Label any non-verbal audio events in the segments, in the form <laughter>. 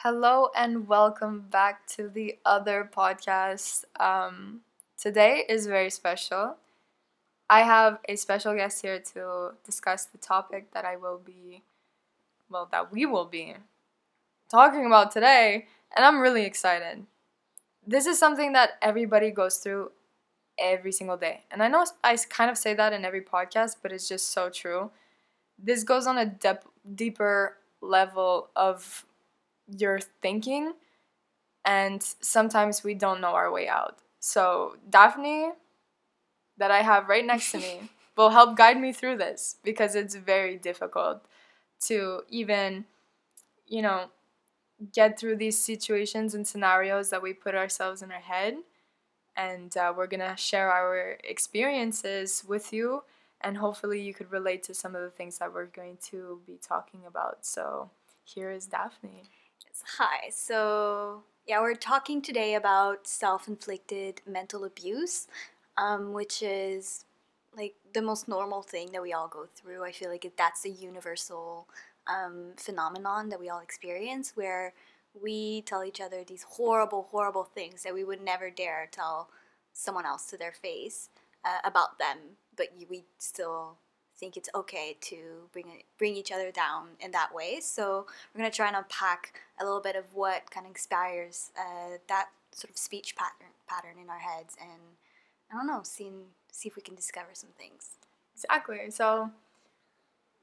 Hello and welcome back to the other podcast. Um, today is very special. I have a special guest here to discuss the topic that I will be, well, that we will be talking about today, and I'm really excited. This is something that everybody goes through every single day. And I know I kind of say that in every podcast, but it's just so true. This goes on a dep- deeper level of your thinking, and sometimes we don't know our way out. So, Daphne, that I have right next to me, <laughs> will help guide me through this because it's very difficult to even, you know, get through these situations and scenarios that we put ourselves in our head. And uh, we're gonna share our experiences with you, and hopefully, you could relate to some of the things that we're going to be talking about. So, here is Daphne. Hi. So, yeah, we're talking today about self inflicted mental abuse, um, which is like the most normal thing that we all go through. I feel like that's a universal um, phenomenon that we all experience where we tell each other these horrible, horrible things that we would never dare tell someone else to their face uh, about them, but we still think it's okay to bring it, bring each other down in that way. So we're gonna try and unpack a little bit of what kind of inspires uh, that sort of speech pattern pattern in our heads, and I don't know, see see if we can discover some things. Exactly. So,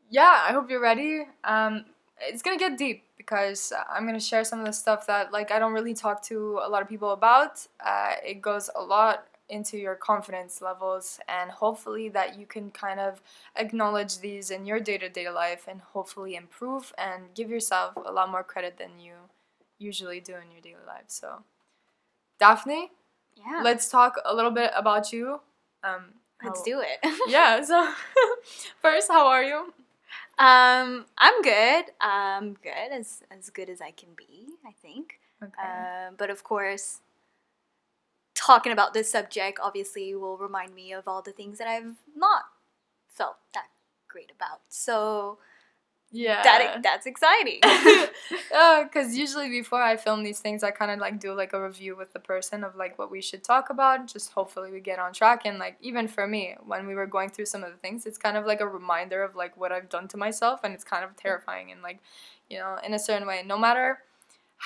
yeah, I hope you're ready. Um, it's gonna get deep because I'm gonna share some of the stuff that like I don't really talk to a lot of people about. Uh, it goes a lot into your confidence levels and hopefully that you can kind of acknowledge these in your day-to-day life and hopefully improve and give yourself a lot more credit than you usually do in your daily life so daphne Yeah, let's talk a little bit about you um, let's how- do it. <laughs> yeah so <laughs> first how are you Um, I'm good. I'm good, as as good as I can be, I think. okay Um, but of course, talking about this subject obviously will remind me of all the things that I've not felt that great about. So yeah that that's exciting. <laughs> <laughs> Oh, because usually before I film these things, I kind of like do like a review with the person of like what we should talk about. Just hopefully we get on track. And like even for me, when we were going through some of the things, it's kind of like a reminder of like what I've done to myself, and it's kind of mm. terrifying and like you know in a certain way. No matter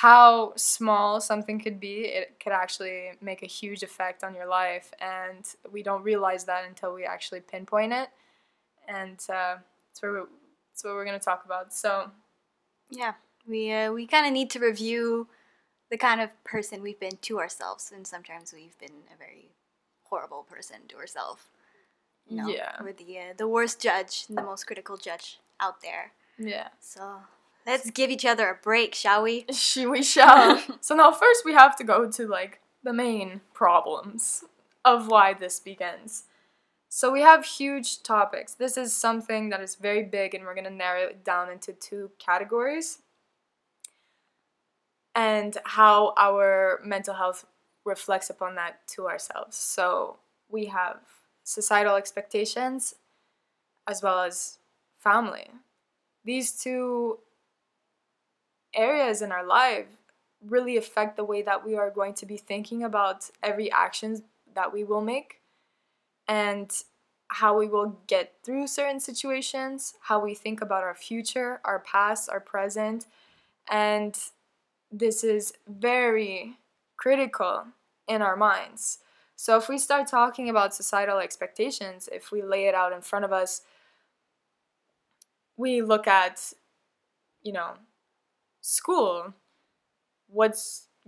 how small something could be, it could actually make a huge effect on your life, and we don't realize that until we actually pinpoint it. And uh, that's where we, that's what we're gonna talk about. So. yeah, we uh, we kind of need to review the kind of person we've been to ourselves, and sometimes we've been a very horrible person to ourselves. You know, Yeah. we're the uh, the worst judge, and the most critical judge out there. Yeah. So let's give each other a break, shall we? <laughs> She, we shall. <laughs> so now first we have to go to like the main problems of why this begins. So we have huge topics. This is something that is very big and we're going to narrow it down into two categories. And how our mental health reflects upon that to ourselves. So we have societal expectations as well as family. These two areas in our life really affect the way that we are going to be thinking about every actions that we will make and how we will get through certain situations, how we think about our future, our past, our present, and this is very critical in our minds. So if we start talking about societal expectations, if we lay it out in front of us, we look at you know school, what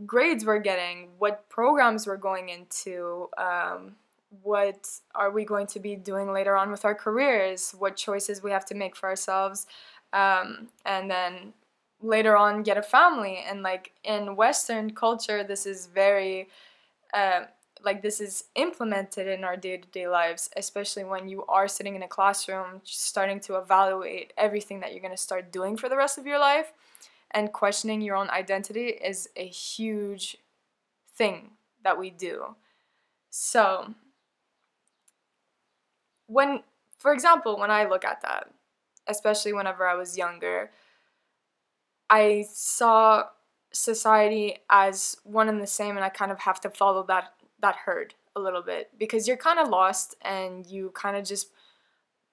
grades we're getting, what programs we're going into, um, what are we going to be doing later on with our careers, what choices we have to make for ourselves, um, and then later on get a family. And like in Western culture, this is very uh, like this is implemented in our day-to-day lives especially when you are sitting in a classroom starting to evaluate everything that you're going to start doing for the rest of your life and questioning your own identity is a huge thing that we do. So when for example when i look at that especially whenever i was younger i saw society as one and the same and I kind of have to follow that that herd a little bit because you're kind of lost and you kind of just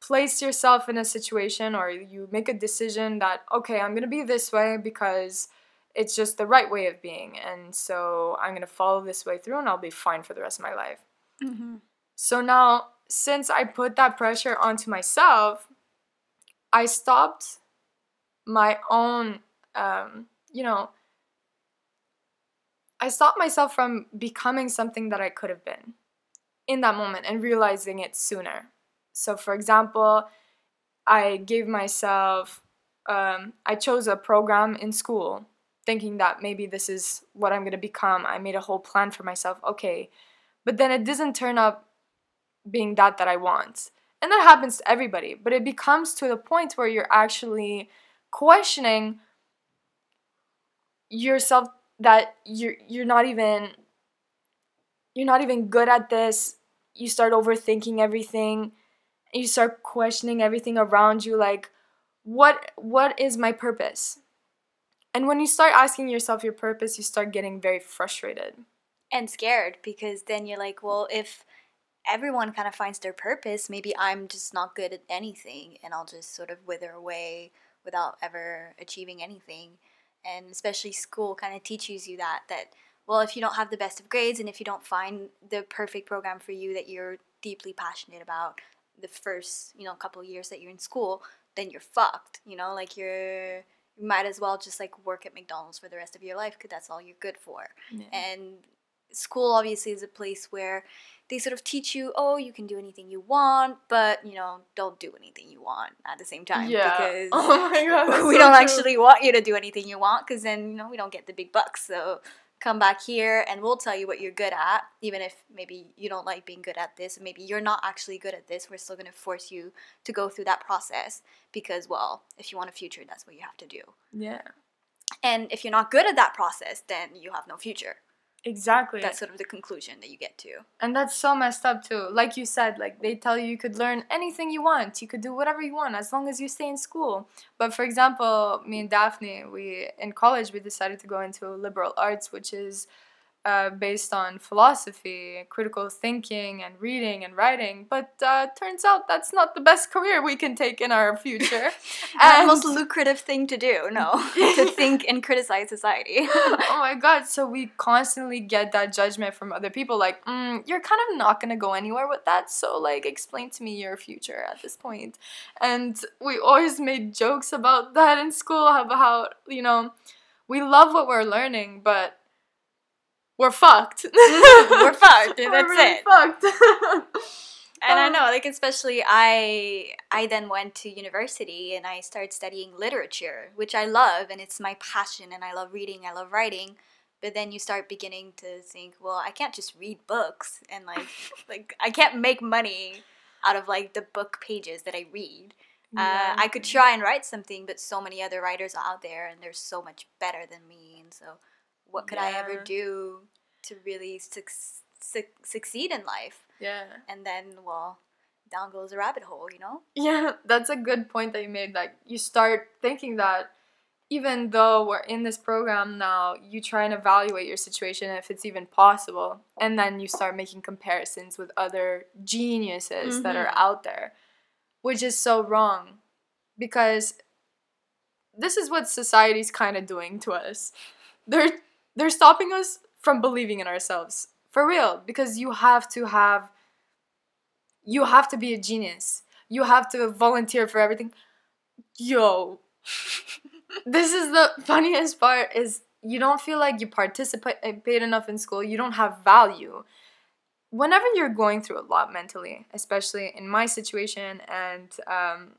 place yourself in a situation or you make a decision that okay, I'm going to be this way because it's just the right way of being and so I'm going to follow this way through and I'll be fine for the rest of my life. Mm-hmm. So now since I put that pressure onto myself, I stopped my own um, you know, I stopped myself from becoming something that I could have been in that moment and realizing it sooner. So, for example, I gave myself, um, I chose a program in school thinking that maybe this is what I'm going to become. I made a whole plan for myself. Okay. But then it doesn't turn up being that that I want. And that happens to everybody. But it becomes to the point where you're actually questioning yourself that you're you're not even you're not even good at this you start overthinking everything you start questioning everything around you like what what is my purpose? And when you start asking yourself your purpose you start getting very frustrated. And scared because then you're like well if everyone kind of finds their purpose maybe i'm just not good at anything and i'll just sort of wither away without ever achieving anything. And especially school kind of teaches you that that well if you don't have the best of grades and if you don't find the perfect program for you that you're deeply passionate about the first you know couple years that you're in school then you're fucked you know like you're you might as well just like work at McDonald's for the rest of your life because that's all you're good for yeah. and school obviously is a place where they sort of teach you, oh, you can do anything you want, but you know, don't do anything you want at the same time. Yeah. Because <laughs> oh my god. <laughs> we so don't true. actually want you to do anything you want because then you know we don't get the big bucks. So come back here and we'll tell you what you're good at, even if maybe you don't like being good at this, maybe you're not actually good at this. We're still gonna force you to go through that process because, well, if you want a future, that's what you have to do. Yeah. And if you're not good at that process, then you have no future. Exactly. That's sort of the conclusion that you get to. And that's so messed up too. Like you said, like they tell you you could learn anything you want. You could do whatever you want as long as you stay in school. But for example, me and Daphne, we in college we decided to go into liberal arts, which is uh, based on philosophy, critical thinking, and reading and writing. But uh, turns out that's not the best career we can take in our future. <laughs> and the most lucrative thing to do, no, <laughs> to think and criticize society. <laughs> oh my god! So we constantly get that judgment from other people, like, mm, "You're kind of not gonna go anywhere with that." So like, explain to me your future at this point. And we always made jokes about that in school, about how you know we love what we're learning, but we're fucked. <laughs> we're fucked. and We're that's really it. fucked. <laughs> And I Um, know, like especially I I then went to university and I started studying literature, which I love and it's my passion and I love reading, I love writing. But then you start beginning to think, well, I can't just read books and like <laughs> like I can't make money out of like the book pages that I read. Uh, I could try and write something, but so many other writers are out there and they're so much better than me. And so, what could I ever do to really suc- suc- succeed in life? Yeah. and then well down goes a rabbit hole you know <laughs> Yeah, that's a good point that you made. Like, you start thinking that even though we're in this program now, you try and evaluate your situation if it's even possible. And then you start making comparisons with other geniuses that are mm-hmm. out there, which is so wrong because this is what society's kind of doing to us. <laughs> They're they're stopping us from believing in ourselves. For real, because you have to have you have to be a genius. You have to volunteer for everything. Yo. <laughs> this is the funniest part is you don't feel like you participate enough in school. You don't have value. Whenever you're going through a lot mentally, especially in my situation and um,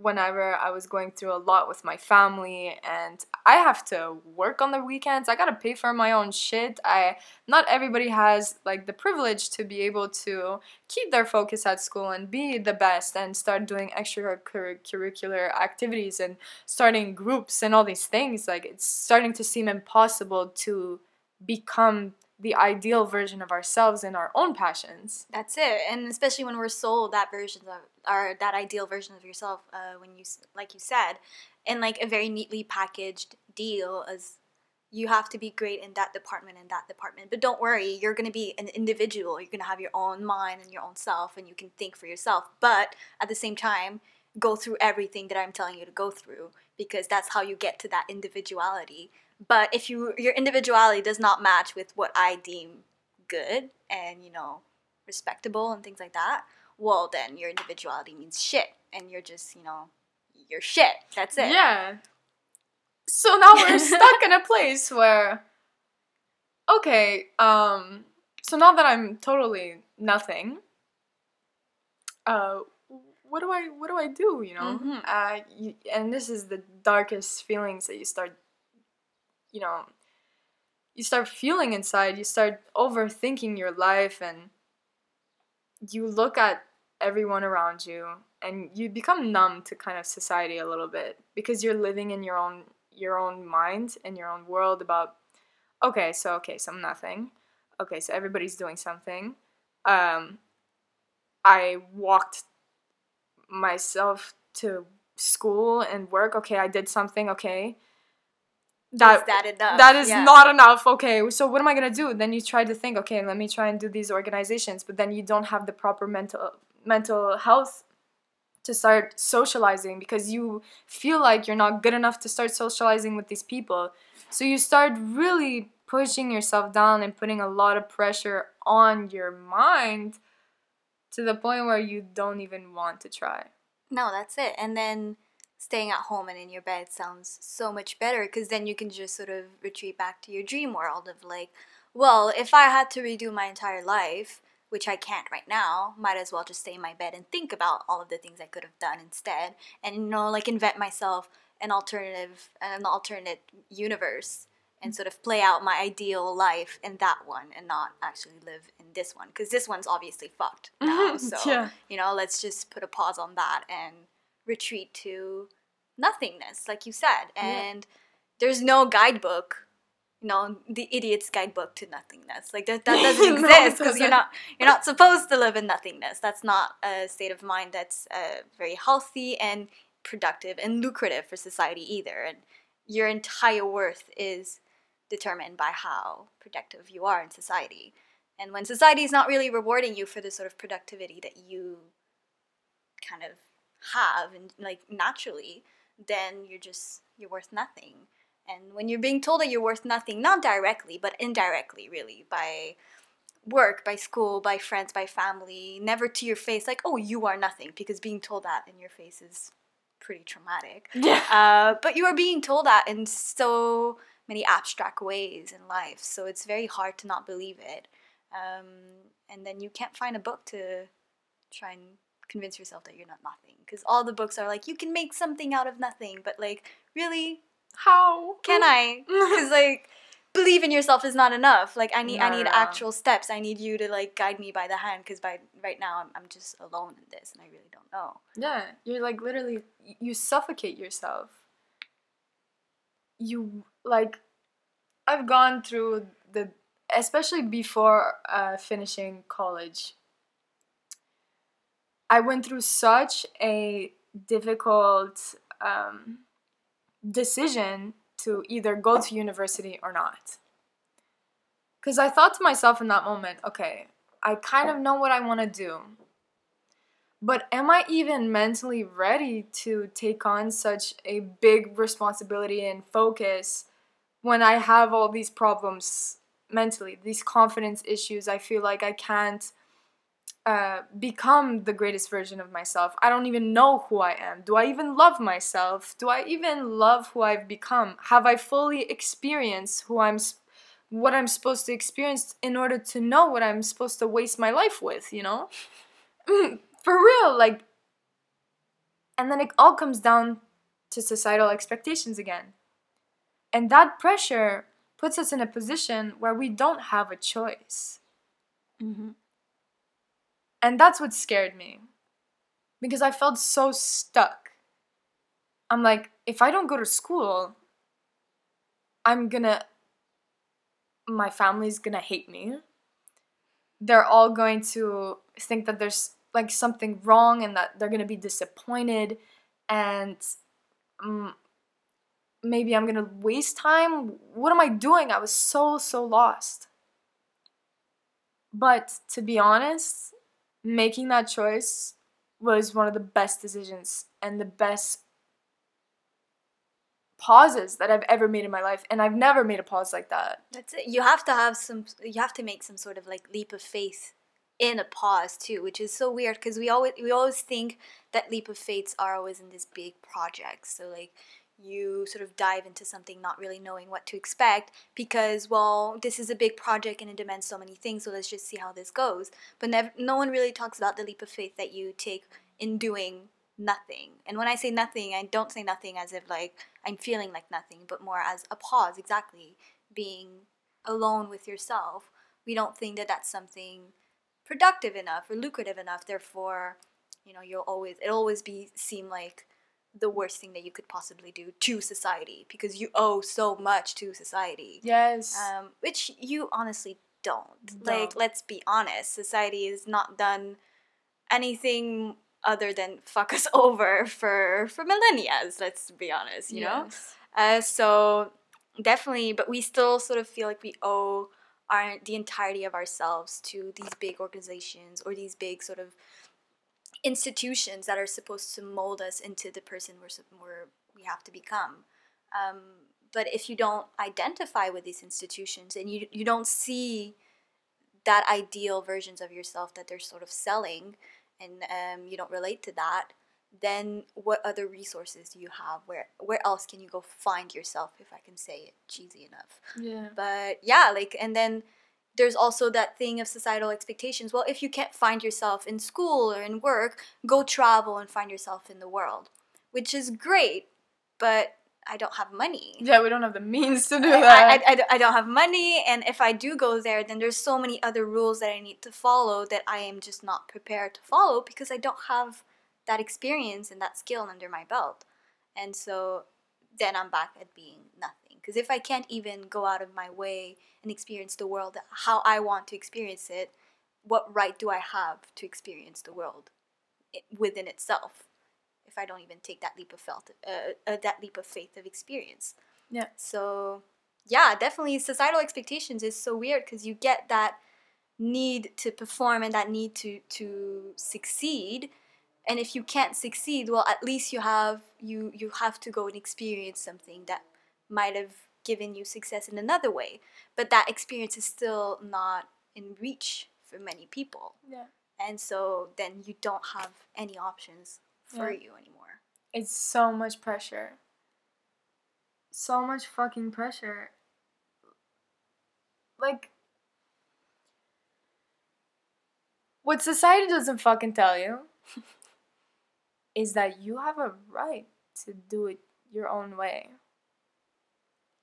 whenever I was going through a lot with my family and I have to work on the weekends. I got to pay for my own shit. I not everybody has like the privilege to be able to keep their focus at school and be the best and start doing extracurricular activities and starting groups and all these things. Like it's starting to seem impossible to become the ideal version of ourselves and our own passions. that's it and especially when we're sold that version of or that ideal version of yourself uh, when you like you said in like a very neatly packaged deal as you have to be great in that department and that department. But don't worry, you're going to be an individual. You're going to have your own mind and your own self, and you can think for yourself. But at the same time, go through everything that I'm telling you to go through because that's how you get to that individuality. But if you your individuality does not match with what I deem good and you know respectable and things like that, well then your individuality means shit, and you're just you know you're shit. That's it. Yeah. So now we're <laughs> stuck in a place where okay, um so now that I'm totally nothing, uh what do I what do I do, you know? Mhm. Uh you, and this is the darkest feelings that you start you know, you start feeling inside, you start overthinking your life and you look at everyone around you and you become numb to kind of society a little bit because you're living in your own your own mind and your own world about okay so okay so i'm nothing. Okay so everybody's doing something. Um i walked myself to school and work. Okay i did something. Okay that Is that enough? that is Yeah. not enough okay so what am i going to do then you try to think okay let me try and do these organizations but then you don't have the proper mental mental health to start socializing because you feel like you're not good enough to start socializing with these people so you start really pushing yourself down and putting a lot of pressure on your mind to the point where you don't even want to try No, that's it. And then staying at home and in your bed sounds so much better because then you can just sort of retreat back to your dream world of like, well, if I had to redo my entire life, which I can't right now, might as well just stay in my bed and think about all of the things I could have done instead and you know like invent myself an alternative an alternate universe and sort of play out my ideal life in that one and not actually live in this one because this one's obviously fucked now. <laughs> So yeah. you know let's just put a pause on that and retreat to nothingness like you said. Yeah. and there's no guidebook you know the idiot's guidebook to nothingness. Like that, that doesn't <laughs> exist because you're doesn't. not you're not supposed to live in nothingness. That's not a state of mind that's uh, very healthy and productive and lucrative for society either. And your entire worth is determined by how productive you are in society. And when society is not really rewarding you for the sort of productivity that you kind of have and like naturally then you're just you're worth nothing. And when you're being told that you're worth nothing not directly but indirectly really by work by school by friends by family never to your face like oh you are nothing because being told that in your face is pretty traumatic. <laughs> Yeah. Uh, but you are being told that in so many abstract ways in life, so it's very hard to not believe it. Um, and then you can't find a book to try and convince yourself that you're not nothing, because all the books are like you can make something out of nothing, but like really, how can I? <laughs> Because like believe in yourself is not enough. Like I need I need no, no. actual steps. I need you to like guide me by the hand, because by right now I'm I'm just alone in this, and I really don't know. Yeah, you're like literally you suffocate yourself. You like I've gone through the especially before uh, finishing college. I went through such a difficult um, decision to either go to university or not. Because I thought to myself in that moment, okay, I kind of know what I want to do. But am I even mentally ready to take on such a big responsibility and focus when I have all these problems mentally, these confidence issues? I feel like I can't uh, become the greatest version of myself. I don't even know who I am. Do I even love myself? Do I even love who I've become? Have I fully experienced who I'm, what I'm supposed to experience in order to know what I'm supposed to waste my life with? You know, <laughs> for real. Like, and then it all comes down to societal expectations again, and that pressure puts us in a position where we don't have a choice. Mm-hmm. And that's what scared me. Because I felt so stuck. I'm like, if I don't go to school, I'm gonna. My family's gonna hate me. They're all going to think that there's like something wrong and that they're gonna be disappointed. And mm, maybe I'm gonna waste time. What am I doing? I was so, so lost. But to be honest, making that choice was one of the best decisions and the best pauses that I've ever made in my life. And I've never made a pause like that. That's it. You have to have some. You have to make some sort of like leap of faith in a pause too, which is so weird because we always we always think that leap of faiths are always in this big project. So like you sort of dive into something not really knowing what to expect because well this is a big project and it demands so many things so let's just see how this goes. But never, no one really talks about the leap of faith that you take in doing nothing. And when i say nothing i don't say nothing as if like i'm feeling like nothing but more as a pause exactly being alone with yourself. We don't think that that's something productive enough or lucrative enough. Therefore you know you'll always it'll always be seem like the worst thing that you could possibly do to society because you owe so much to society. Yes. Um, which you honestly don't. Don't. Like, let's be honest, society has not done anything other than fuck us <laughs> over for for millennia. Let's be honest, you know. Yes. Uh, so definitely, but we still sort of feel like we owe our the entirety of ourselves to these big organizations or these big sort of institutions that are supposed to mold us into the person we're, we're we have to become. Um, but if you don't identify with these institutions and you you don't see that ideal versions of yourself that they're sort of selling, and um, you don't relate to that, then what other resources do you have? Where where else can you go find yourself? If I can say it cheesy enough Yeah. but yeah like and then there's also that thing of societal expectations. Well if you can't find yourself in school or in work go travel and find yourself in the world which is great but i don't have money. Yeah, we don't have the means to do I, that. I, I, don't- I don't have money and if i do go there then there's so many other rules that i need to follow that i am just not prepared to follow because i don't have that experience and that skill under my belt. And so then i'm back at being nothing because if i can't even go out of my way and experience the world how i want to experience it what right do i have to experience the world within itself if i don't even take that leap of felt uh, uh, that leap of faith of experience Yeah. so yeah definitely societal expectations is so weird because you get that need to perform and that need to to succeed and if you can't succeed well at least you have you you have to go and experience something that might have given you success in another way but that experience is still not in reach for many people yeah. and so then you don't have any options for Yeah. you anymore It's so much pressure. So much fucking pressure. Like, what society doesn't fucking tell you <laughs> is that you have a right to do it your own way.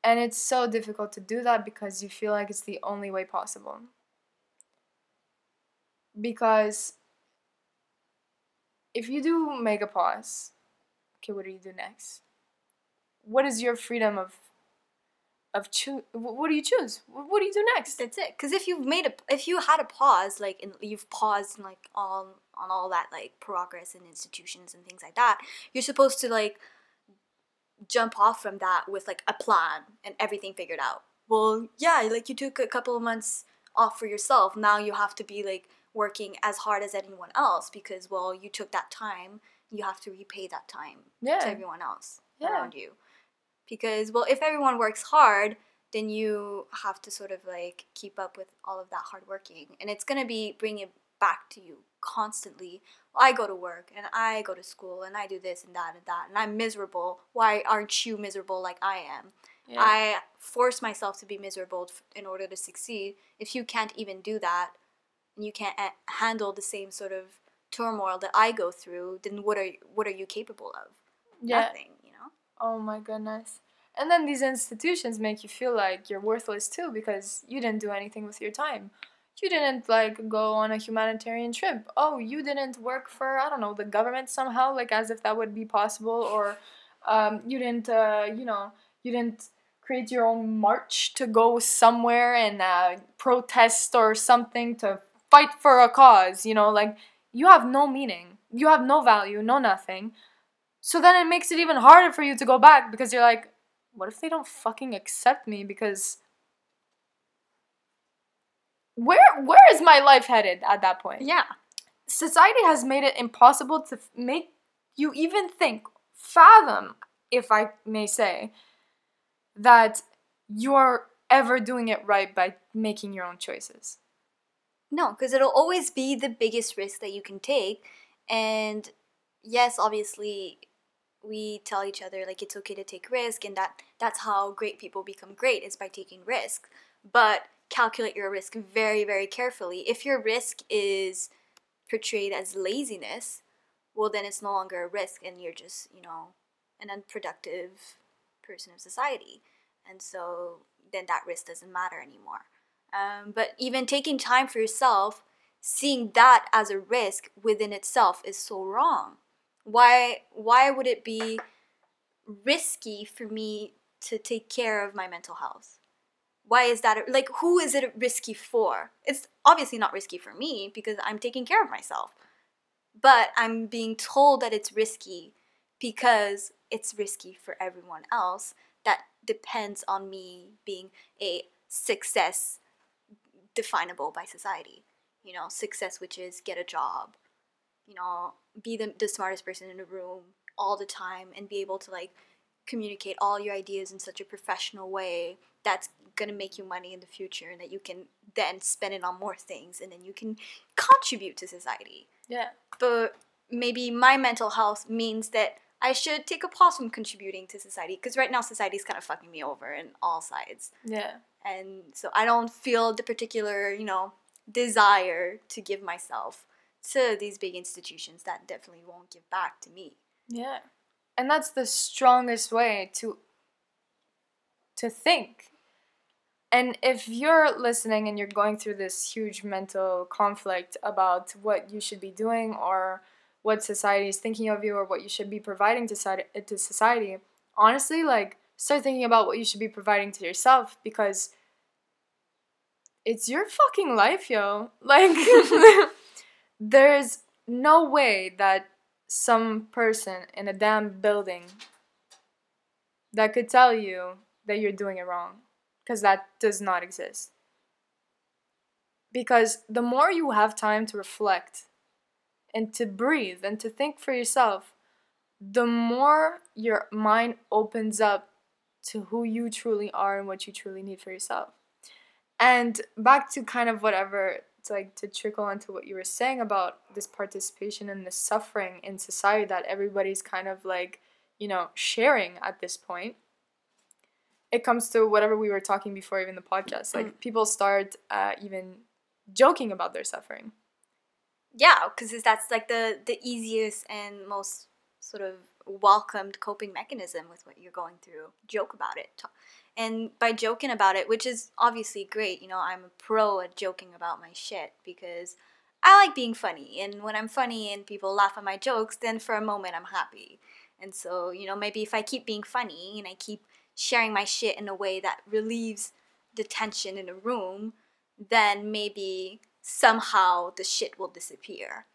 And it's so difficult to do that because you feel like it's the only way possible. Because if you do make a pause, okay, what do you do next? What is your freedom of of choose? What do you choose? What do you do next? that's it because if you've made a if you had a pause like and you've paused in, like all on all that like progress and institutions and things like that you're supposed to like jump off from that with like a plan and everything figured out? Well yeah like you took a couple of months off for yourself. Now you have to be like working as hard as anyone else because well you took that time. You have to repay that time to everyone else Yeah. around you. Because well if everyone works hard then you have to sort of like keep up with all of that hard working. And it's going to be bringing back to you constantly i go to work and i go to school and i do this and that and that and i'm miserable why aren't you miserable like i am yeah. i force myself to be miserable in order to succeed if you can't even do that and you can't handle the same sort of turmoil that i go through then what are what are you capable of yeah. nothing you know Oh my goodness. And then these institutions make you feel like you're worthless too because you didn't do anything with your time. You didn't like go on a humanitarian trip. Oh, you didn't work for I don't know the government somehow, like as if that would be possible, or um, you didn't, uh, you know, you didn't create your own march to go somewhere and uh, protest or something to fight for a cause. You know, like you have no meaning, you have no value, no nothing. So then it makes it even harder for you to go back because you're like, what if they don't fucking accept me because where where is my life headed at that point? Yeah. Society has made it impossible to f- make you even think, fathom, if I may say, that you're ever doing it right by making your own choices. No, because it'll always be the biggest risk that you can take. And yes, obviously, we tell each other like it's okay to take risk, and that that's how great people become great is by taking risk. But calculate your risk very, very carefully. If your risk is portrayed as laziness, well, then it's no longer a risk, and you're just you know an unproductive person of society. And so then that risk doesn't matter anymore. Um, but even taking time for yourself, seeing that as a risk within itself is so wrong. Why why would it be risky for me to take care of my mental health? Why is that like who is it risky for? It's obviously not risky for me because I'm taking care of myself. But I'm being told that it's risky because it's risky for everyone else that depends on me being a success definable by society. You know, success, which is get a job, you know, be the, the smartest person in the room all the time and be able to like communicate all your ideas in such a professional way that's going to make you money in the future and that you can then spend it on more things and then you can contribute to society. Yeah. But maybe my mental health means that I should take a pause from contributing to society because right now society is kind of fucking me over in all sides. Yeah. And so I don't feel the particular, you know, desire to give myself to these big institutions that definitely won't give back to me. Yeah. And that's the strongest way to to think. And if you're listening and you're going through this huge mental conflict about what you should be doing or what society is thinking of you or what you should be providing to society, eh, to society honestly, like start thinking about what you should be providing to yourself because it's your fucking life, yo. <laughs> Like <laughs> there's no way that some person in a damn building that could tell you that you're doing it wrong because that does not exist. Because the more you have time to reflect and to breathe and to think for yourself, the more your mind opens up to who you truly are and what you truly need for yourself. And back to kind of whatever to like to trickle onto what you were saying about this participation and the suffering in society that everybody's kind of like, you know, sharing at this point. It comes to whatever we were talking before even the podcast. Like people start uh, even joking about their suffering. Yeah, because that's like the the easiest and most sort of welcomed coping mechanism with what you're going through. Joke about it. And by joking about it, which is obviously great, you know, I'm a pro at joking about my shit because I like being funny. And when I'm funny and people laugh at my jokes, then for a moment I'm happy. And so, you know, maybe if I keep being funny and I keep sharing my shit in a way that relieves the tension in a room, then maybe somehow the shit will disappear.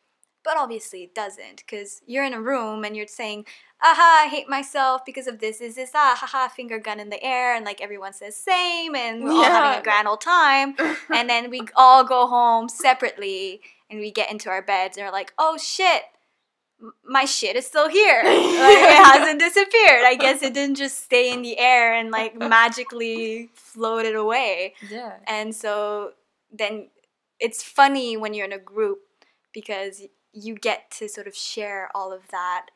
But obviously it doesn't, because you're in a room and you're saying, aha, I hate myself because of this, is this, ah, haha, finger gun in the air, and like everyone says same, and we're all having a grand old time. and then we <laughs> all go home separately and we get into our beds and we're like, oh shit, my shit is still here. <laughs> like, it hasn't disappeared. I guess it didn't just stay in the air and like <laughs> magically floated away. Yeah. And so then it's funny when you're in a group because you get to sort of share all of that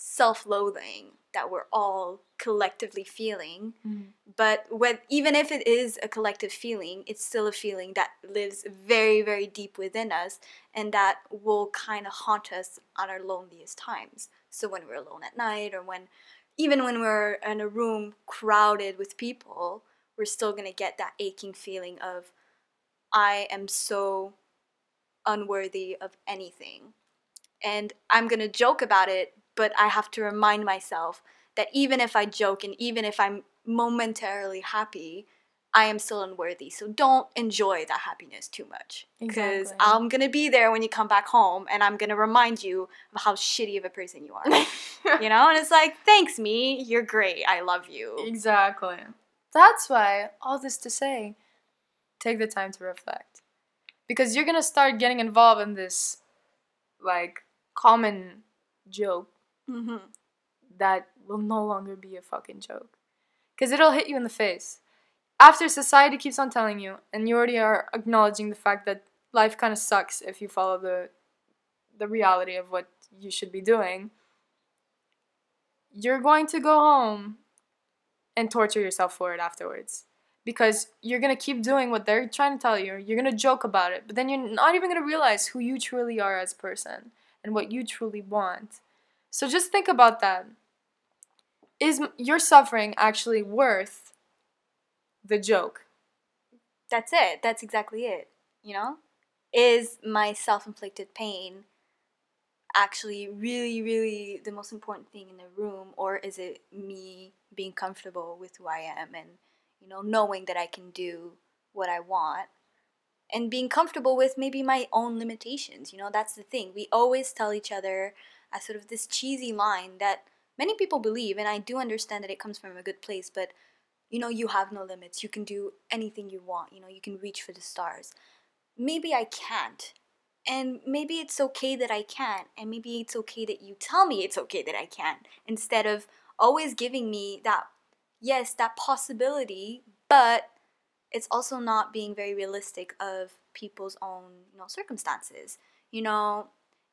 self-loathing that we're all collectively feeling. Mm. but when even if it is a collective feeling it's still a feeling that lives very very deep within us and that will kind of haunt us on our loneliest times. So when we're alone at night or when even when we're in a room crowded with people we're still going to get that aching feeling of i am so unworthy of anything. And i'm going to joke about it but i have to remind myself that even if i joke and even if i'm momentarily happy I am still unworthy. So don't enjoy that happiness too much. Because Exactly. I'm going to be there when you come back home and I'm going to remind you of how shitty of a person you are. <laughs> you know? And it's like, thanks, me. You're great. I love you. Exactly. That's why all this to say, take the time to reflect. Because you're gonna start getting involved in this like common joke Mm-hmm. that will no longer be a fucking joke. Because it'll hit you in the face. After society keeps on telling you, and you already are acknowledging the fact that life kind of sucks if you follow the the reality of what you should be doing, you're going to go home and torture yourself for it afterwards. Because you're gonna keep doing what they're trying to tell you. You're gonna joke about it, but then you're not even gonna realize who you truly are as a person and what you truly want. So just think about that. Is your suffering actually worth the joke? That's it. That's exactly it. You know? Is my self inflicted pain actually really, really the most important thing in the room, or is it me being comfortable with who I am and, you know, knowing that I can do what I want? And being comfortable with maybe my own limitations. You know, that's the thing. We always tell each other as sort of this cheesy line that many people believe, and I do understand that it comes from a good place, but you know, you have no limits. You can do anything you want. You know, you can reach for the stars. Maybe I can't. And maybe it's okay that I can't. And maybe it's okay that you tell me it's okay that I can't. Instead of always giving me that, yes, that possibility, but it's also not being very realistic of people's own, you know, circumstances. You know,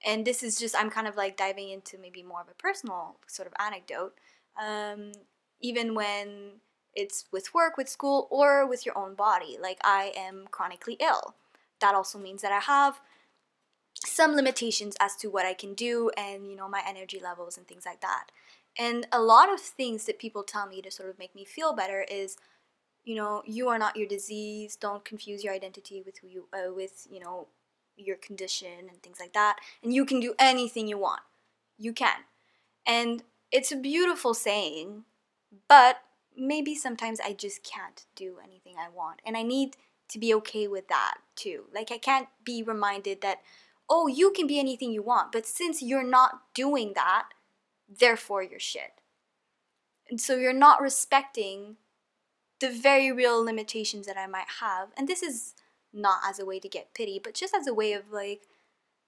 and this is just, I'm kind of like diving into maybe more of a personal sort of anecdote. Um, even when it's with work, with school, or with your own body. Like I am chronically ill. That also means that I have some limitations as to what I can do and you know my energy levels and things like that. And a lot of things that people tell me to sort of make me feel better is you know you are not your disease don't confuse your identity with who you uh, with you know your condition and things like that and you can do anything you want you can and it's a beautiful saying but maybe sometimes I just can't do anything I want. And I need to be okay with that too. Like, I can't be reminded that, oh, you can be anything you want, but since you're not doing that, therefore you're shit. And so you're not respecting the very real limitations that I might have. And this is not as a way to get pity, but just as a way of like,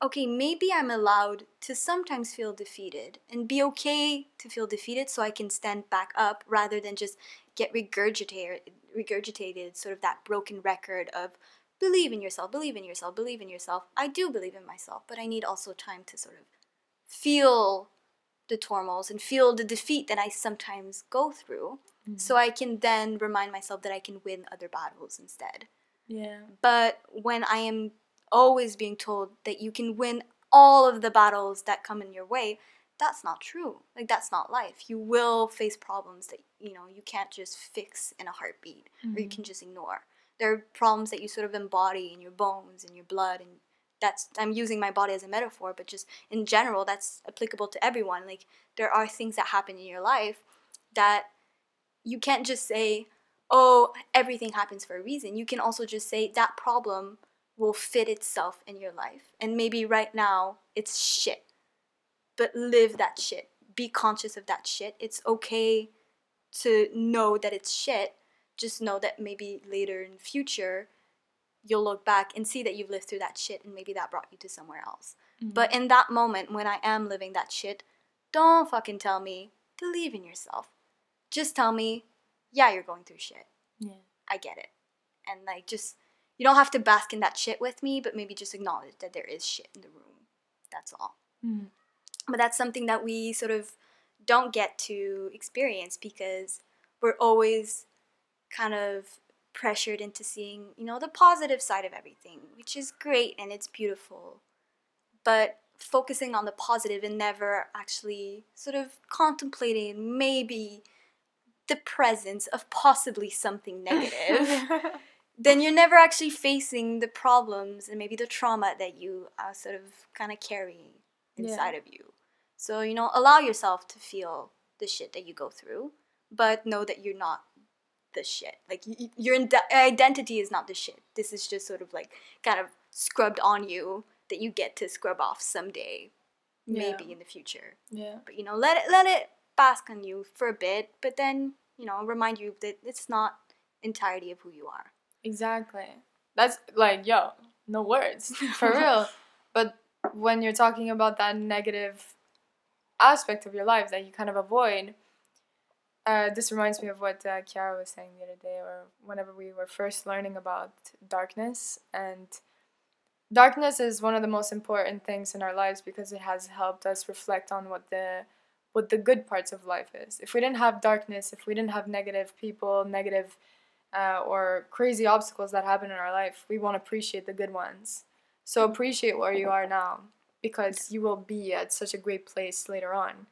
okay, maybe I'm allowed to sometimes feel defeated and be okay to feel defeated so I can stand back up rather than just get regurgitated, regurgitated sort of that broken record of believe in yourself, believe in yourself, believe in yourself. I do believe in myself, but I need also time to sort of feel the turmoils and feel the defeat that I sometimes go through mm-hmm. so I can then remind myself that I can win other battles instead. Yeah. But when I am always being told that you can win all of the battles that come in your way, that's not true. Like that's not life. You will face problems that you know you can't just fix in a heartbeat or you mm-hmm. can just ignore. There are problems that you sort of embody in your bones and your blood and that's I'm using my body as a metaphor, but just in general that's applicable to everyone. Like there are things that happen in your life that you can't just say, "Oh, everything happens for a reason." You can also just say that problem will fit itself in your life. And maybe right now it's shit. But live that shit. Be conscious of that shit. It's okay to know that it's shit. Just know that maybe later in the future you'll look back and see that you've lived through that shit and maybe that brought you to somewhere else. Mm-hmm. But in that moment when I am living that shit, don't fucking tell me, believe in yourself. Just tell me, yeah, you're going through shit. Yeah. I get it. And like just you don't have to bask in that shit with me, but maybe just acknowledge that there is shit in the room. That's all. Mhm. But that's something that we sort of don't get to experience because we're always kind of pressured into seeing, you know, the positive side of everything, which is great and it's beautiful. But focusing on the positive and never actually sort of contemplating maybe the presence of possibly something negative <laughs> then you're never actually facing the problems and maybe the trauma that you uh, sort of kind of carry Yeah. inside of you. So, you know, allow yourself to feel the shit that you go through, but know that you're not the shit. Like your ind- identity is not the shit. This is just sort of like kind of scrubbed on you that you get to scrub off someday, maybe Yeah. in the future. Yeah. But you know, let it let it bask on you for a bit, but then you know, remind you that it's not entirety of who you are. Exactly. That's like, yo, no words. <laughs> For real. But when you're talking about that negative aspect of your life that you kind of avoid, uh, this reminds me of what uh, Kiara was saying the other day, or whenever we were first learning about darkness. And darkness is one of the most important things in our lives because it has helped us reflect on what the what the good parts of life is. If we didn't have darkness, if we didn't have negative people, negative uh, or crazy obstacles that happen in our life, we won't appreciate the good ones. So appreciate where you are now because you will be at such a great place later on.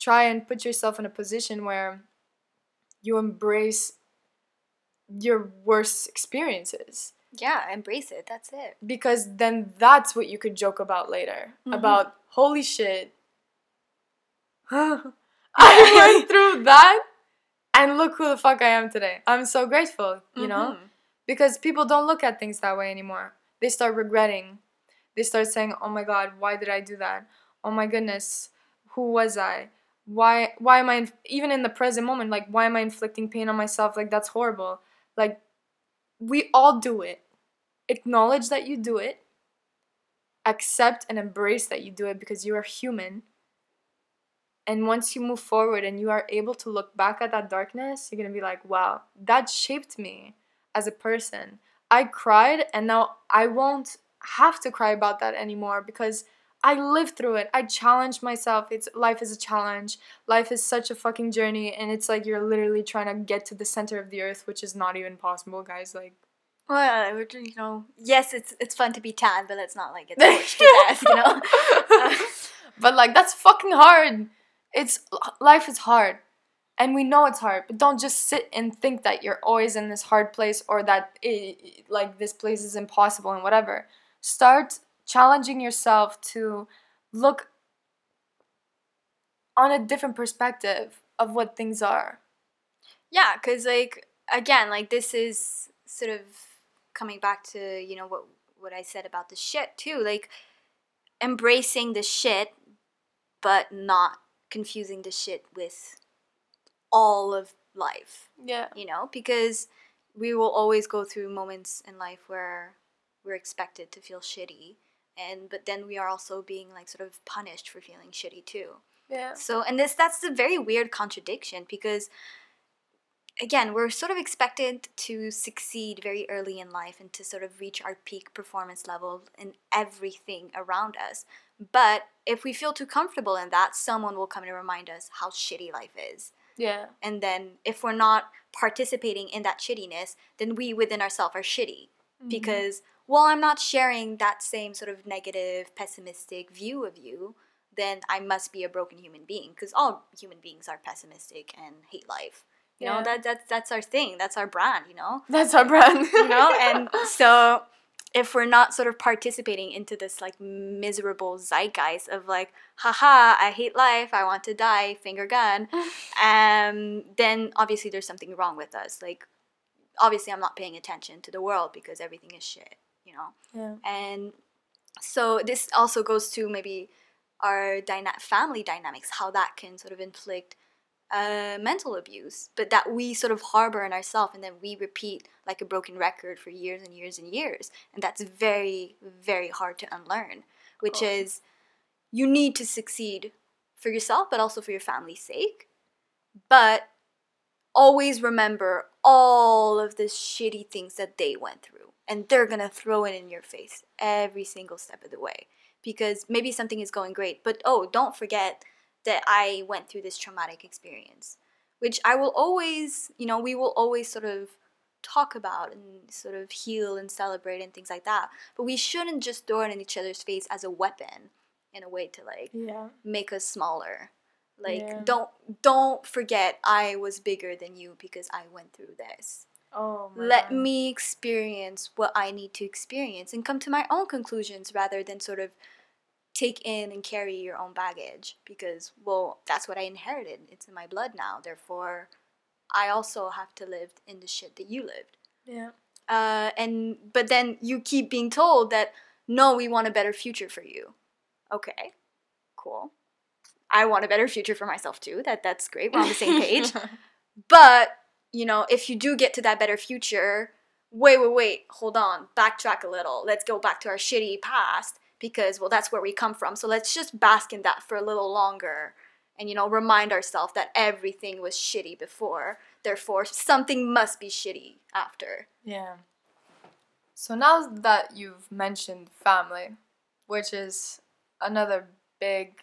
Try and put yourself in a position where you embrace your worst experiences Yeah, embrace it. That's it. because then that's what you could joke about later. Mhm. About holy shit. <laughs> I <laughs> went through that and look who the fuck I am today. I'm so grateful, you know? Mhm. Because people don't look at things that way anymore. They start regretting. They start saying, "Oh my god, why did I do that? Oh my goodness, who was I? Why why am I inf- even in the present moment like why am I inflicting pain on myself? Like that's horrible." Like we all do it. Acknowledge that you do it. Accept and embrace that you do it because you are human. And once you move forward and you are able to look back at that darkness, you're going to be like, "Wow, that shaped me." as a person. I cried and now I won't have to cry about that anymore because I lived through it. I challenged myself. It's life is a challenge. Life is such a fucking journey and it's like you're literally trying to get to the center of the earth, which is not even possible, guys. Like Well, you know, yes, it's it's fun to be tan, but let's not like get scorched to death, you know. <laughs> but like that's fucking hard. It's life is hard. And we know it's hard, but don't just sit and think that you're always in this hard place or that it, like this place is impossible and whatever. Start challenging yourself to look on a different perspective of what things are. Yeah, because like again, like this is sort of coming back to you know what what I said about the shit too, like embracing the shit, but not confusing the shit with all of life. Yeah. You know, because we will always go through moments in life where we're expected to feel shitty, and but then we are also being like sort of punished for feeling shitty too. Yeah. So, and this that's a very weird contradiction because again, we're sort of expected to succeed very early in life and to sort of reach our peak performance level in everything around us. But if we feel too comfortable in that, someone will come and remind us how shitty life is. Yeah. And then if we're not participating in that shittiness, then we within ourselves are shitty mm-hmm. because well, I'm not sharing that same sort of negative, pessimistic view of you, then I must be a broken human being because all human beings are pessimistic and hate life. You Yeah. know, that that's that's our thing. That's our brand, you know? That's our brand. You know, and <laughs> so if we're not sort of participating into this like miserable zeitgeist of like, haha, I hate life, I want to die, finger gun, <laughs> um, then obviously there's something wrong with us. Like, obviously I'm not paying attention to the world because everything is shit, you know? yeah. And so this also goes to maybe our dyna- family dynamics, how that can sort of inflict uh, mental abuse, but that we sort of harbor in ourselves and then we repeat like a broken record for years and years and years. And that's very, very hard to unlearn, which is you need to succeed for yourself, but also for your family's sake. But always remember all of the shitty things that they went through. And they're gonna throw it in your face every single step of the way. Because maybe something is going great, but oh, don't forget that I went through this traumatic experience. Which I will always, you know, we will always sort of talk about and sort of heal and celebrate and things like that. But we shouldn't just throw it in each other's face as a weapon in a way to like Yeah. make us smaller. Like Yeah. don't don't forget I was bigger than you because I went through this. Oh Let me experience what I need to experience and come to my own conclusions rather than sort of take in and carry your own baggage because well that's what I inherited. It's in my blood now. Therefore I also have to live in the shit that you lived. Yeah. Uh, and but then you keep being told that no, we want a better future for you. Okay, cool. I want a better future for myself too. That that's great. We're on the same page. <laughs> but you know, if you do get to that better future, wait, wait, wait, hold on, backtrack a little. Let's go back to our shitty past because well, that's where we come from. So let's just bask in that for a little longer and you know remind ourselves that everything was shitty before therefore something must be shitty after Yeah. So now that you've mentioned family, which is another big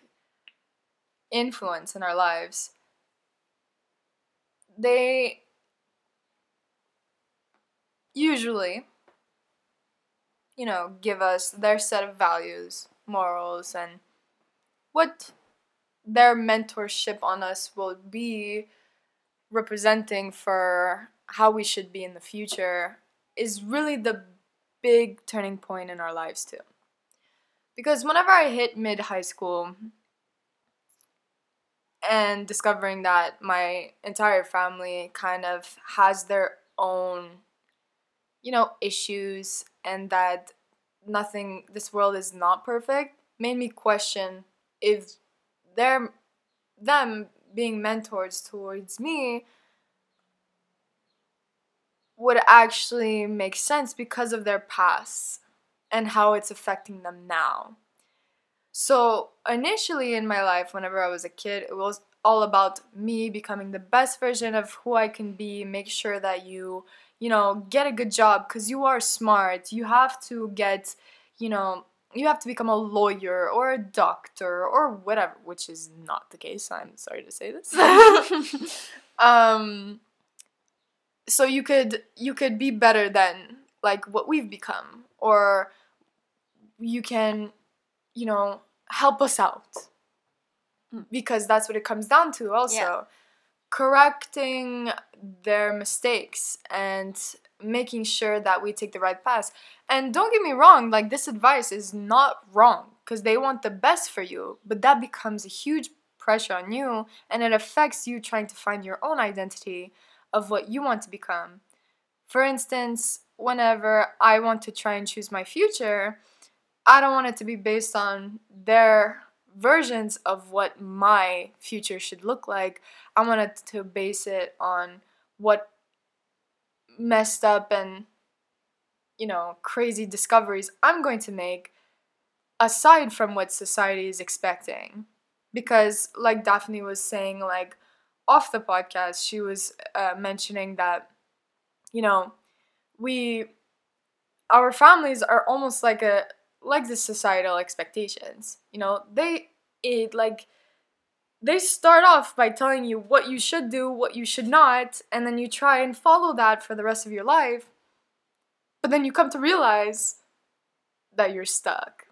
influence in our lives, they usually, you know, give us their set of values, morals, and what their mentorship on us will be representing for how we should be in the future is really the big turning point in our lives too. Because whenever I hit mid high school and discovering that my entire family kind of has their own you know issues and that nothing this world is not perfect made me question if they're them being mentors towards me would actually make sense because of their past and how it's affecting them now. So, initially in my life, whenever I was a kid, it was all about me becoming the best version of who I can be, make sure that you, you know, get a good job because you are smart. You have to get, you know, you have to become a lawyer or a doctor or whatever, which is not the case. I'm sorry to say this. <laughs> um, so you could you could be better than like what we've become, or you can, you know, help us out because that's what it comes down to. Also, Yeah. Correcting their mistakes and making sure that we take the right path. And don't get me wrong, like this advice is not wrong because they want the best for you, but that becomes a huge pressure on you and it affects you trying to find your own identity of what you want to become. For instance, whenever I want to try and choose my future, I don't want it to be based on their versions of what my future should look like. I wanted to base it on what messed up and you know crazy discoveries I'm going to make aside from what society is expecting because like Daphne was saying like off the podcast she was uh, mentioning that you know we our families are almost like a like the societal expectations you know they it like they start off by telling you what you should do, what you should not, and then you try and follow that for the rest of your life. But then you come to realize that you're stuck.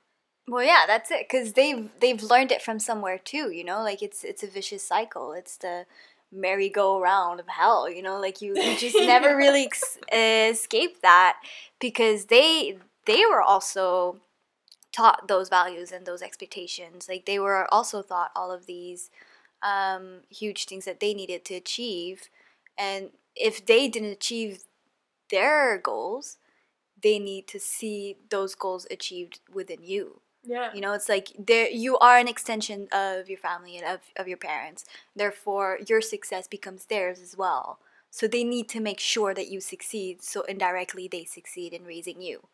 Well, yeah, that's it. Cause they've they've learned it from somewhere too. You know, like it's it's a vicious cycle. It's the merry-go-round of hell. You know, like you, you just never <laughs> really ex- escape that because they they were also taught those values and those expectations. Like they were also taught all of these um, huge things that they needed to achieve, and if they didn't achieve their goals, they need to see those goals achieved within you. Yeah. You know, it's like there you are an extension of your family and of, of your parents. Therefore, your success becomes theirs as well. So they need to make sure that you succeed. So indirectly, they succeed in raising you.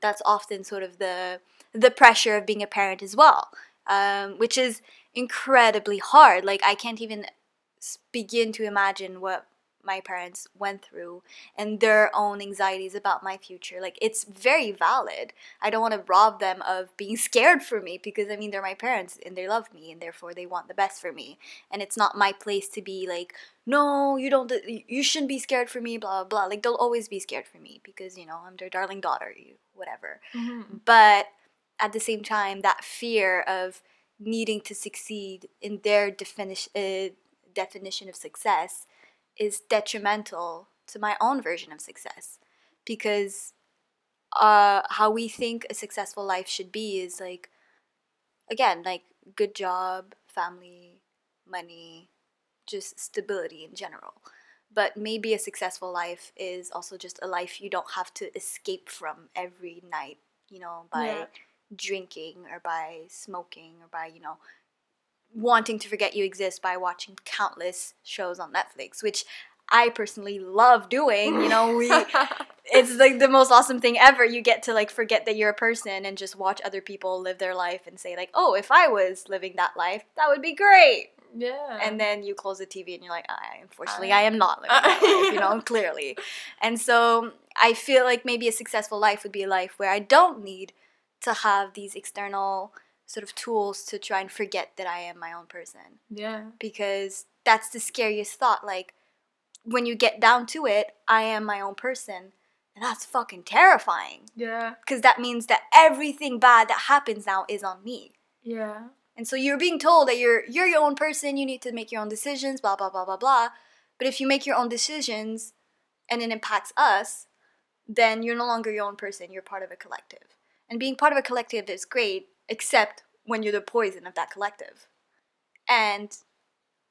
That's often sort of the the pressure of being a parent as well, um, which is incredibly hard. Like I can't even begin to imagine what my parents went through and their own anxieties about my future. Like it's very valid. I don't want to rob them of being <laughs> scared for me because I mean they're my parents and they love me and therefore they want the best for me. And it's not my place to be like, no, you don't. You shouldn't be scared for me. Blah blah. blah. Like they'll always be scared for me because you know I'm their darling daughter. You whatever. But at the same time, that fear of needing to succeed in their definition uh, definition of success is detrimental to my own version of success because uh, how we think a successful life should be is like again like good job family money just stability in general but maybe a successful life is also just a life you don't have to escape from every night, you know, by Yeah. drinking or by smoking or by, you know, wanting to forget you exist by watching countless shows on Netflix, which I personally love doing. You know, we <laughs> it's like the most awesome thing ever. You get to like forget that you're a person and just watch other people live their life and say like, "Oh, if I was living that life, that would be great." yeah. And then you close the TV and you're like, I, unfortunately, I- I am not living that <laughs> life, you know, clearly. And so I feel like maybe a successful life would be a life where I don't need to have these external sort of tools to try and forget that I am my own person. yeah. Because that's the scariest thought. Like, when you get down to it, I am my own person. And that's fucking terrifying. Yeah. Because that means that everything bad that happens now is on me. Yeah. And so you're being told that you're you're your own person, you need to make your own decisions, blah blah blah blah blah. But if you make your own decisions and it impacts us, then you're no longer your own person, you're part of a collective. And being part of a collective is great, except when you're the poison of that collective. And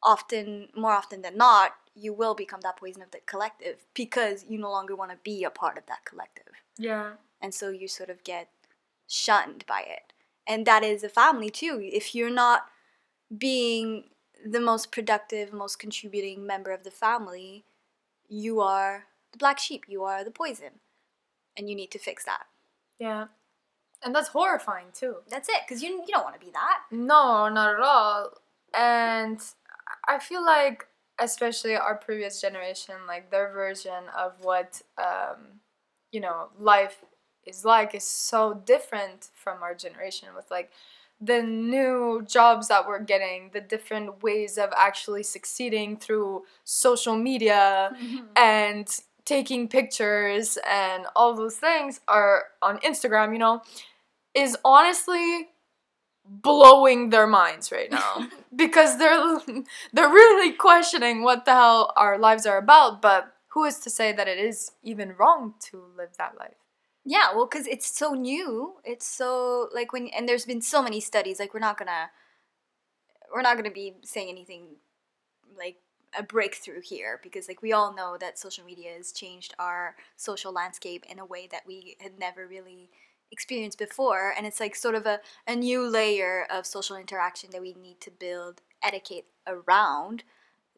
often more often than not, you will become that poison of the collective because you no longer want to be a part of that collective Yeah. and so you sort of get shunned by it and that is a family too if you're not being the most productive most contributing member of the family you are the black sheep you are the poison and you need to fix that Yeah. And that's horrifying too. that's it because you, you don't want to be that No, not at all. And I feel like, especially our previous generation, like their version of what, um, you know, life is like is so different from our generation with like the new jobs that we're getting, the different ways of actually succeeding through social media and taking pictures and all those things are on Instagram, you know, is honestly blowing their minds right now <laughs> because they're they're really questioning what the hell our lives are about, but who is to say that it is even wrong to live that life? Yeah, well, because it's so new. It's so like when and there's been so many studies. Like we're not gonna we're not gonna be saying anything like a breakthrough here because like we all know that social media has changed our social landscape in a way that we had never really experienced before and it's like sort of a, a new layer of social interaction that we need to build etiquette around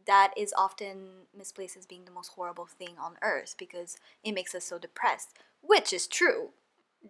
that is often misplaced as being the most horrible thing on earth because it makes us so depressed which is true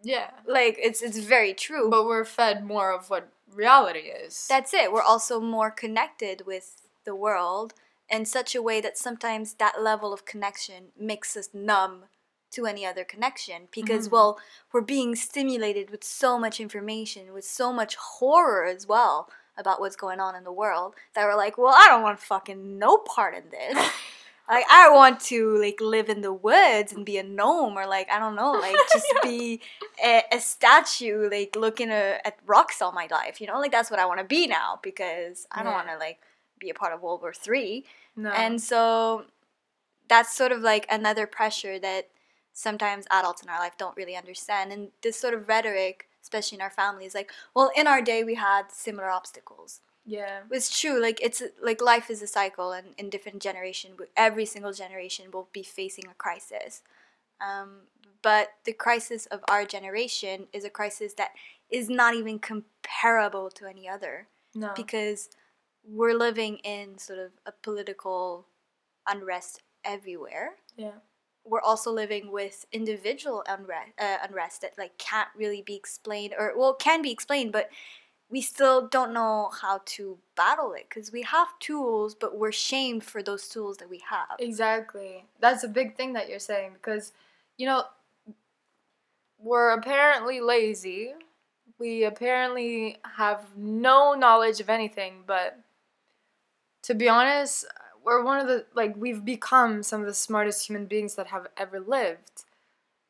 Yeah. like it's it's very true But we're fed more of what reality is. that's it we're also more connected with the world in such a way that sometimes that level of connection makes us numb to any other connection because Mhm. well we're being stimulated with so much information with so much horror as well about what's going on in the world that we're like well i don't want fucking no part in this <laughs> like i want to like live in the woods and be a gnome or like i don't know like <laughs> just be a, a statue like looking uh at rocks all my life you know like that's what i want to be now because i don't Yeah. want to like be a part of world war three no. and so that's sort of like another pressure that sometimes adults in our life don't really understand. And this sort of rhetoric, especially in our families, like, well, in our day we had similar obstacles. yeah. It's true. Like it's like life is a cycle, and in different generation, every single generation will be facing a crisis. Um, but the crisis of our generation is a crisis that is not even comparable to any other No. because we're living in sort of a political unrest everywhere. yeah. We're also living with individual unrest, uh, unrest that like can't really be explained, or well, can be explained, but we still don't know how to battle it because we have tools, but we're shamed for those tools that we have. Exactly. That's a big thing that you're saying because, you know, we're apparently lazy. We apparently have no knowledge of anything, but to be honest, we're one of the, like, we've become some of the smartest human beings that have ever lived.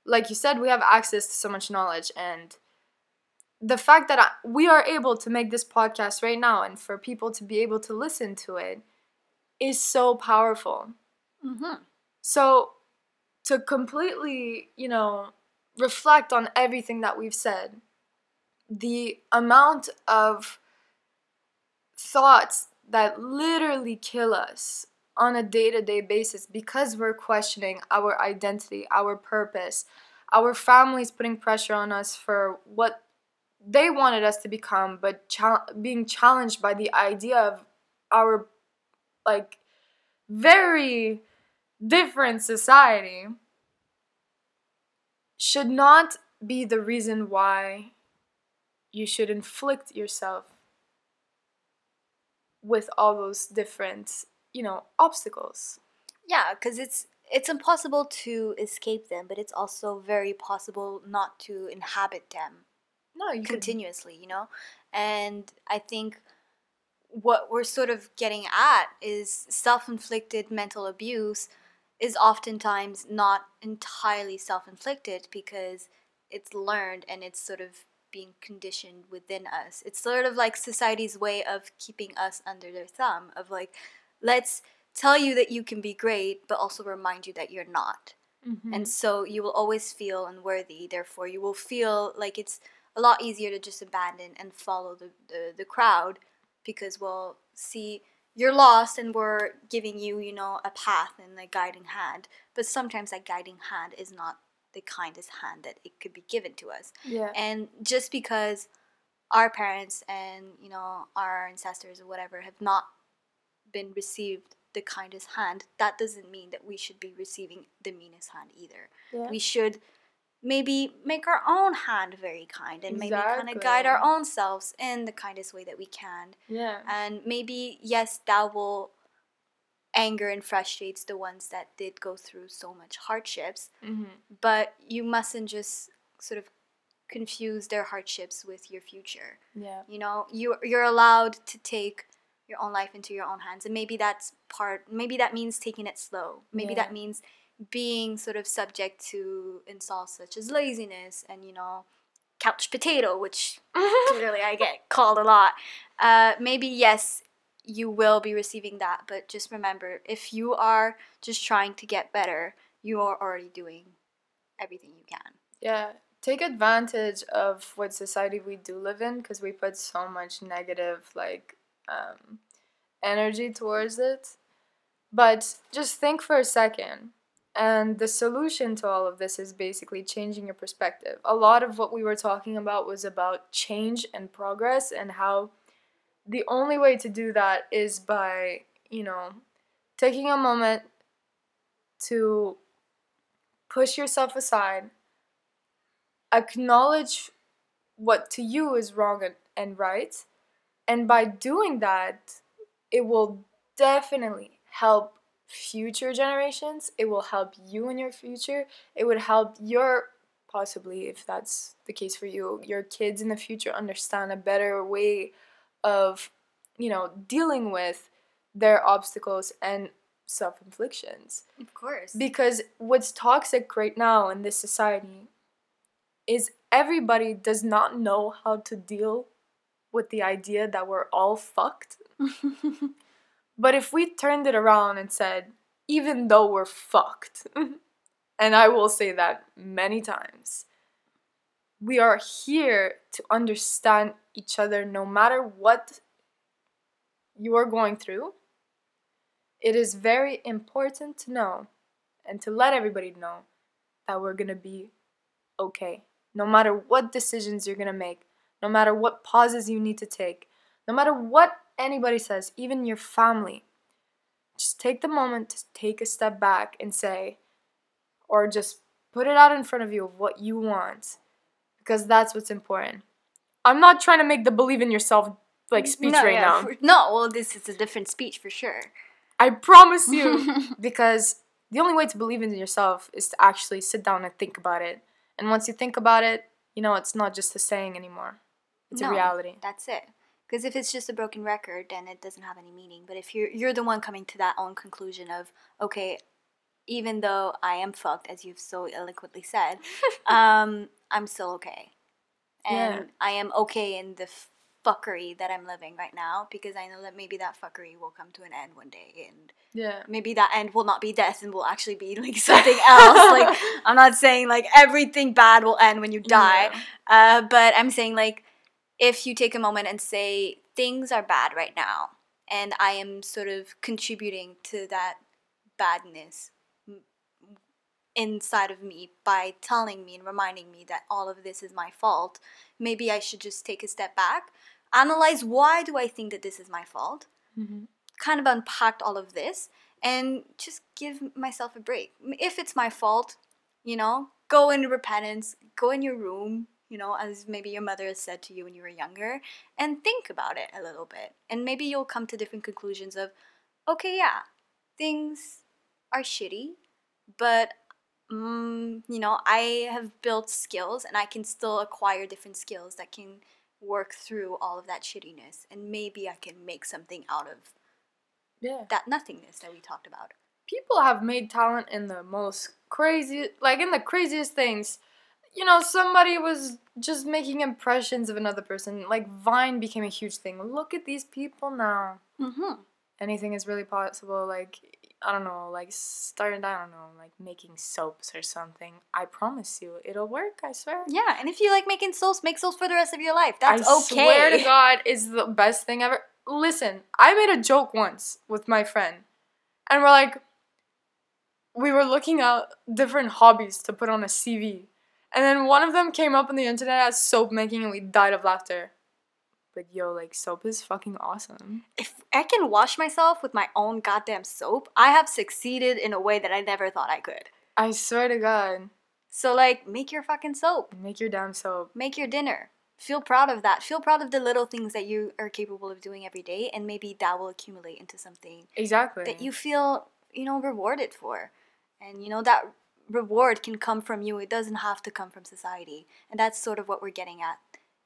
Like you said, we have access to so much knowledge, and the fact that I, we are able to make this podcast right now and for people to be able to listen to it is so powerful. Mm-hmm. So, to completely, you know, reflect on everything that we've said, the amount of thoughts that literally kill us on a day-to-day basis because we're questioning our identity our purpose. Our families putting pressure on us for what they wanted us to become but cha- being challenged by the idea of our like very different society should not be the reason why you should inflict yourself with all those different you know obstacles Yeah, because it's it's impossible to escape them, but it's also very possible not to inhabit them no you could continuously, you know? And I think what we're sort of getting at is self inflicted mental abuse is oftentimes not entirely self inflicted because it's learned and it's sort of being conditioned within us. It's sort of like society's way of keeping us under their thumb, of like, let's tell you that you can be great, but also remind you that you're not. Mhm. And so you will always feel unworthy. Therefore, you will feel like it's a lot easier to just abandon and follow the, the, the crowd because, well, see, you're lost and we're giving you, you know, a path and a guiding hand. But sometimes that guiding hand is not the kindest hand that it could be given to us. yeah. And just because our parents and, you know, our ancestors or whatever have not been received the kindest hand, that doesn't mean that we should be receiving the meanest hand either. Yeah. We should maybe make our own hand very kind and maybe kind of guide our own selves in the kindest way that we can. Yeah. And maybe yes that will anger and frustrates the ones that did go through so much hardships. Mm-hmm. but you mustn't just sort of confuse their hardships with your future. Yeah. You know you you're allowed to take your own life into your own hands. And maybe that's part maybe that means taking it slow. Maybe Yeah. that means being sort of subject to insults such as laziness and you know couch potato which <laughs> clearly i get called a lot. Uh, maybe yes you will be receiving that but just remember if you are just trying to get better you are already doing everything you can Yeah, take advantage of what society we do live in because we put so much negative like um, energy towards it. But just think for a second. And the solution to all of this is basically changing your perspective. A lot of what we were talking about was about change and progress and how the only way to do that is by, you know, taking a moment to push yourself aside acknowledge what to you is wrong and, right. And by doing that, it will definitely help future generations. It will help you in your future. It would help your, possibly, if that's the case for you, your kids in the future understand a better way of, you know, dealing with their obstacles and self inflictions. of course Because what's toxic right now in this society is everybody does not know how to deal with the idea that we're all fucked. <laughs> But if we turned it around and said, even though we're fucked, <laughs> and I will say that many times, we are here to understand each other no matter what you're going through. It is very important to know and to let everybody know that we're gonna be okay. No matter what decisions you're gonna make, no matter what pauses you need to take, no matter what anybody says, even your family, just take the moment to take a step back and say, or just put it out in front of you of what you want, because that's what's important. I'm not trying to make the believe in yourself like speech no, right yeah, now. for- no, well, this is a different speech for sure. I promise you, <laughs> because the only way to believe in yourself is to actually sit down and think about it. And once you think about it, you know it's not just a saying anymore; it's No, a reality. That's it. Because if it's just a broken record, then it doesn't have any meaning. But if you're you're the one coming to that own conclusion of okay, even though I am fucked, as you've so eloquently said, <laughs> um, I'm still okay, and Yeah. I am okay in the fuckery that I'm living right now because I know that maybe that fuckery will come to an end one day, and Yeah. maybe that end will not be death and will actually be like something else. like <laughs> I'm not saying like everything bad will end when you die. Yeah. Uh, but I'm saying like if you take a moment and say things are bad right now and I am sort of contributing to that badness inside of me by telling me and reminding me that all of this is my fault, maybe I should just take a step back, analyze why do I think that this is my fault, Mm-hmm. kind of unpacked all of this and just give myself a break. If it's my fault, you know, go into repentance, go in your room, you know, as maybe your mother has said to you when you were younger, and think about it a little bit. And maybe you'll come to different conclusions of, okay, yeah, things are shitty, but mm, you know, I have built skills and I can still acquire different skills that can work through all of that shittiness and maybe I can make something out of Yeah. that nothingness that we talked about. people have made talent in the most crazy like in the craziest things you know somebody was just making impressions of another person like vine became a huge thing look at these people now Mm-hmm. anything is really possible like i don't know like starting i don't know like making soaps or something i promise you it'll work i swear Yeah, and if you like making soaps, make soaps for the rest of your life. That's I okay. I swear to God, is the best thing ever. Listen, I made a joke once with my friend, and we're like, we were looking at different hobbies to put on a CV, and then one of them came up on the internet as soap making, and we died of laughter. But yo, like soap is fucking awesome. If I can wash myself with my own goddamn soap, I have succeeded in a way that I never thought I could. I swear to God, So like, make your fucking soap. make your damn soap. Make your dinner. Feel proud of that. Feel proud of the little things that you are capable of doing every day, and maybe that will accumulate into something Exactly. that you feel, you know, rewarded for. And you know that reward can come from you. It doesn't have to come from society. And that's sort of what we're getting at.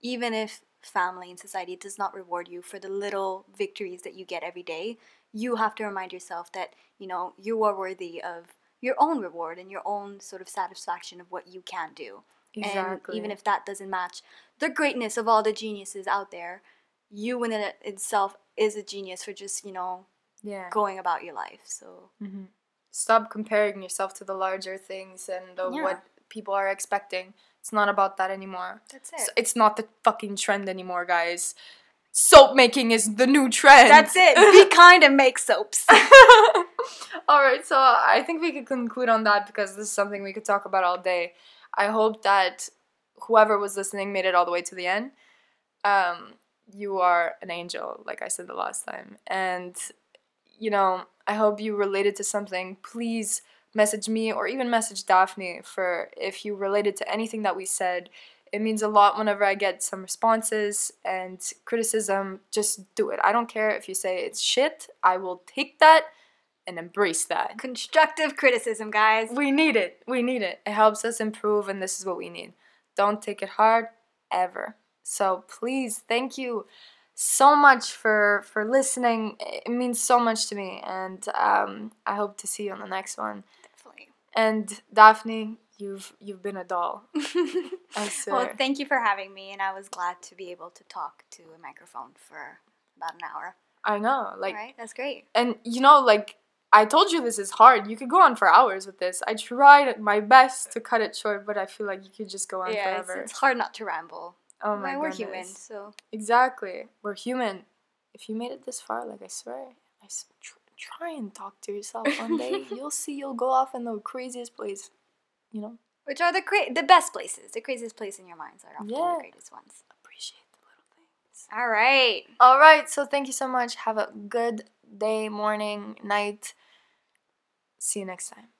Even if family and society does not reward you for the little victories that you get every day, you have to remind yourself that, you know, you are worthy of your own reward and your own sort of satisfaction of what you can do. exactly. And even if that doesn't match the greatness of all the geniuses out there, you in it itself is a genius for just, you know, yeah. going about your life. So hmm Stop comparing yourself to the larger things and Yeah. what people are expecting. It's not about that anymore. that's So it's not the fucking trend anymore, guys. Soap making is the new trend. That's it. Be kind and make soaps. <laughs> all right, so I think we could conclude on that because this is something we could talk about all day. I hope that whoever was listening made it all the way to the end. Um, you are an angel, like I said the last time, and you know I hope you related to something. Please message me or even message Daphne for if you related to anything that we said. It means a lot whenever I get some responses and criticism. Just do it. I don't care if you say it's shit. I will take that and embrace that. Constructive criticism, guys. We need it. We need it. It helps us improve, and this is what we need. Don't take it hard ever. So please, thank you so much for for listening. It means so much to me, and um, I hope to see you on the next one. And Daphne, you've you've been a doll. <laughs> Well, thank you for having me, and I was glad to be able to talk to a microphone for about an hour. I know, like, right, that's great. and you know, like. I told you this is hard. You could go on for hours with this. I tried my best to cut it short, but I feel like you could just go on Yeah, it's, forever. it's hard not to ramble. oh my Right, we're human, so Exactly. We're human. If you made it this far, like I swear, I. tr- try and talk to yourself one day. <laughs> you'll see you'll go off in the craziest place. You know, which are the cra- the best places? The craziest place in your minds are often Yeah. the greatest ones. appreciate the little things. All right. All right. So thank you so much. Have a good day, morning, night. See you next time.